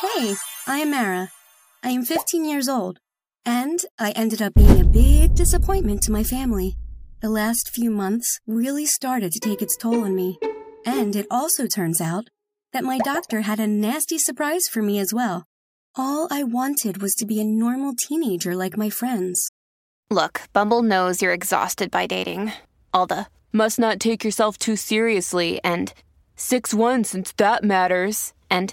Hey, I am Mara. I am 15 years old, and I ended up being a big disappointment to my family. The last few months really started to take its toll on me, and it also turns out that my doctor had a nasty surprise for me as well. All I wanted was to be a normal teenager like my friends. Look, Bumble knows you're exhausted by dating. All the must not take yourself too seriously and 6 1 since that matters. And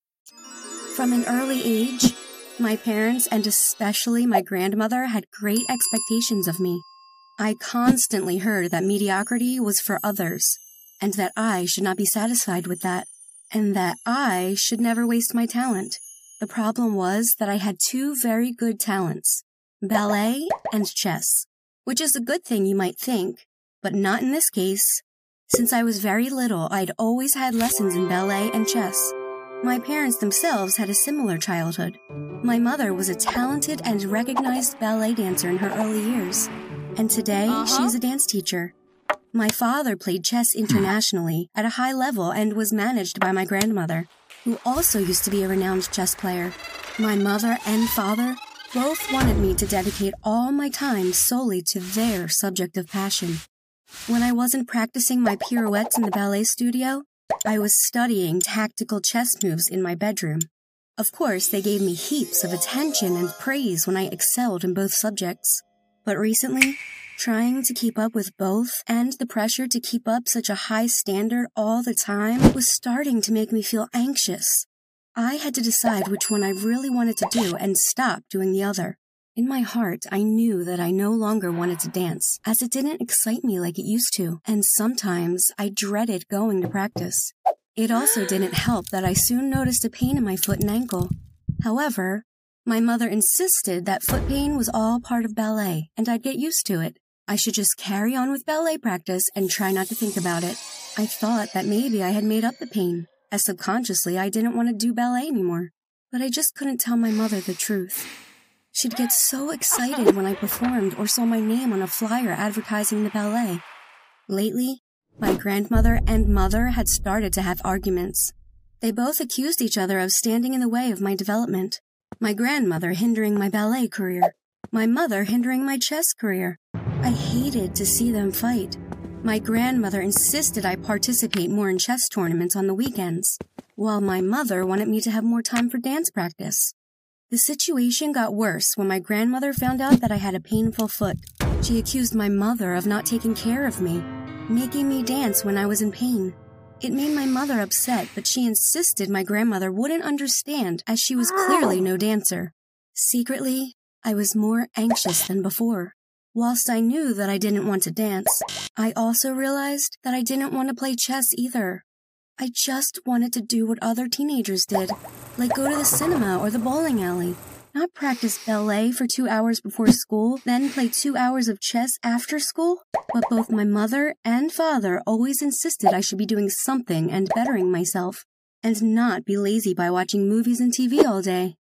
From an early age, my parents and especially my grandmother had great expectations of me. I constantly heard that mediocrity was for others, and that I should not be satisfied with that, and that I should never waste my talent. The problem was that I had two very good talents ballet and chess, which is a good thing you might think, but not in this case. Since I was very little, I'd always had lessons in ballet and chess. My parents themselves had a similar childhood. My mother was a talented and recognized ballet dancer in her early years, and today uh-huh. she's a dance teacher. My father played chess internationally at a high level and was managed by my grandmother, who also used to be a renowned chess player. My mother and father both wanted me to dedicate all my time solely to their subject of passion. When I wasn't practicing my pirouettes in the ballet studio, I was studying tactical chess moves in my bedroom. Of course, they gave me heaps of attention and praise when I excelled in both subjects. But recently, trying to keep up with both and the pressure to keep up such a high standard all the time was starting to make me feel anxious. I had to decide which one I really wanted to do and stop doing the other. In my heart, I knew that I no longer wanted to dance, as it didn't excite me like it used to, and sometimes I dreaded going to practice. It also didn't help that I soon noticed a pain in my foot and ankle. However, my mother insisted that foot pain was all part of ballet, and I'd get used to it. I should just carry on with ballet practice and try not to think about it. I thought that maybe I had made up the pain, as subconsciously I didn't want to do ballet anymore. But I just couldn't tell my mother the truth. She'd get so excited when I performed or saw my name on a flyer advertising the ballet. Lately, my grandmother and mother had started to have arguments. They both accused each other of standing in the way of my development. My grandmother hindering my ballet career, my mother hindering my chess career. I hated to see them fight. My grandmother insisted I participate more in chess tournaments on the weekends, while my mother wanted me to have more time for dance practice. The situation got worse when my grandmother found out that I had a painful foot. She accused my mother of not taking care of me, making me dance when I was in pain. It made my mother upset, but she insisted my grandmother wouldn't understand as she was clearly no dancer. Secretly, I was more anxious than before. Whilst I knew that I didn't want to dance, I also realized that I didn't want to play chess either. I just wanted to do what other teenagers did, like go to the cinema or the bowling alley. Not practice ballet for two hours before school, then play two hours of chess after school. But both my mother and father always insisted I should be doing something and bettering myself, and not be lazy by watching movies and TV all day.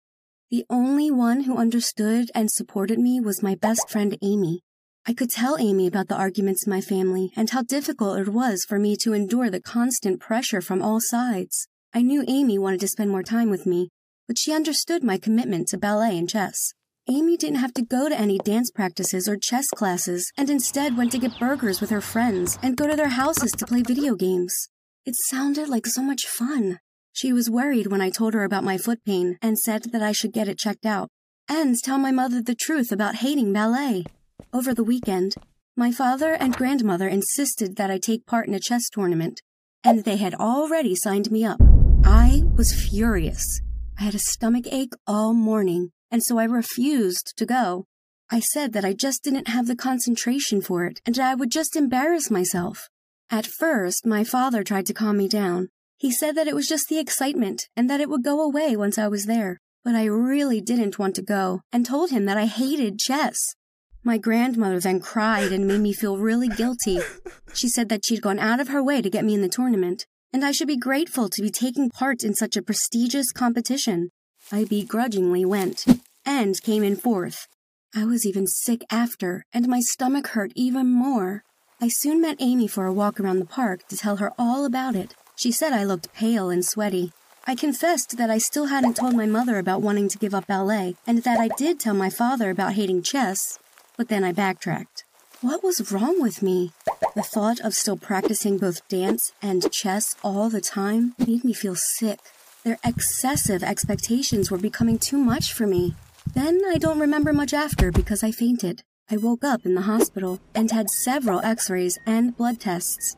The only one who understood and supported me was my best friend Amy. I could tell Amy about the arguments in my family and how difficult it was for me to endure the constant pressure from all sides. I knew Amy wanted to spend more time with me, but she understood my commitment to ballet and chess. Amy didn't have to go to any dance practices or chess classes and instead went to get burgers with her friends and go to their houses to play video games. It sounded like so much fun. She was worried when I told her about my foot pain and said that I should get it checked out and tell my mother the truth about hating ballet. Over the weekend, my father and grandmother insisted that I take part in a chess tournament. and they had already signed me up. I was furious. I had a stomach ache all morning, and so I refused to go. I said that I just didn't have the concentration for it and I would just embarrass myself. At first, my father tried to calm me down. He said that it was just the excitement and that it would go away once I was there. But I really didn't want to go and told him that I hated chess. My grandmother then cried and made me feel really guilty. She said that she'd gone out of her way to get me in the tournament, and I should be grateful to be taking part in such a prestigious competition. I begrudgingly went and came in fourth. I was even sick after, and my stomach hurt even more. I soon met Amy for a walk around the park to tell her all about it. She said I looked pale and sweaty. I confessed that I still hadn't told my mother about wanting to give up ballet, and that I did tell my father about hating chess, but then I backtracked. What was wrong with me? The thought of still practicing both dance and chess all the time made me feel sick. Their excessive expectations were becoming too much for me. Then I don't remember much after because I fainted. I woke up in the hospital and had several x rays and blood tests.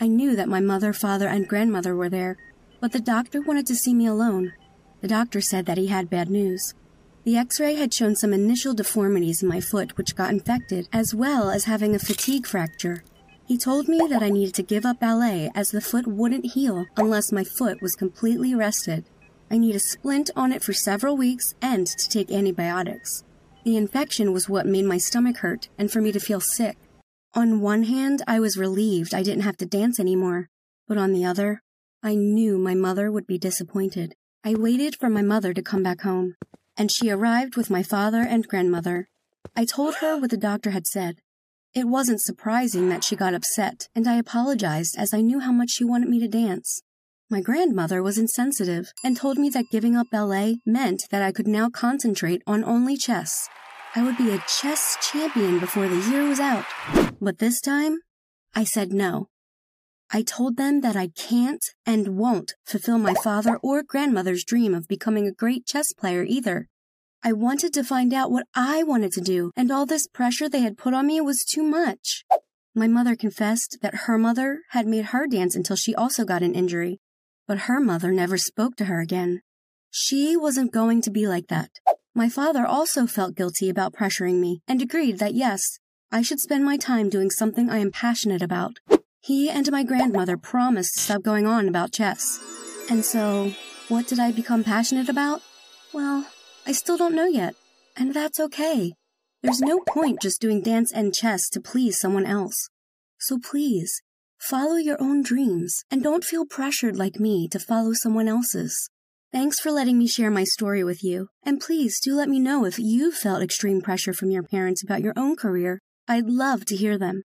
I knew that my mother, father, and grandmother were there, but the doctor wanted to see me alone. The doctor said that he had bad news. The x ray had shown some initial deformities in my foot which got infected, as well as having a fatigue fracture. He told me that I needed to give up ballet as the foot wouldn't heal unless my foot was completely rested. I need a splint on it for several weeks and to take antibiotics. The infection was what made my stomach hurt and for me to feel sick. On one hand, I was relieved I didn't have to dance anymore, but on the other, I knew my mother would be disappointed. I waited for my mother to come back home, and she arrived with my father and grandmother. I told her what the doctor had said. It wasn't surprising that she got upset, and I apologized as I knew how much she wanted me to dance. My grandmother was insensitive and told me that giving up ballet meant that I could now concentrate on only chess. I would be a chess champion before the year was out. But this time, I said no. I told them that I can't and won't fulfill my father or grandmother's dream of becoming a great chess player either. I wanted to find out what I wanted to do, and all this pressure they had put on me was too much. My mother confessed that her mother had made her dance until she also got an injury, but her mother never spoke to her again. She wasn't going to be like that. My father also felt guilty about pressuring me and agreed that yes, I should spend my time doing something I am passionate about. He and my grandmother promised to stop going on about chess. And so, what did I become passionate about? Well, I still don't know yet, and that's okay. There's no point just doing dance and chess to please someone else. So please, Follow your own dreams and don't feel pressured like me to follow someone else's. Thanks for letting me share my story with you, and please do let me know if you felt extreme pressure from your parents about your own career. I'd love to hear them.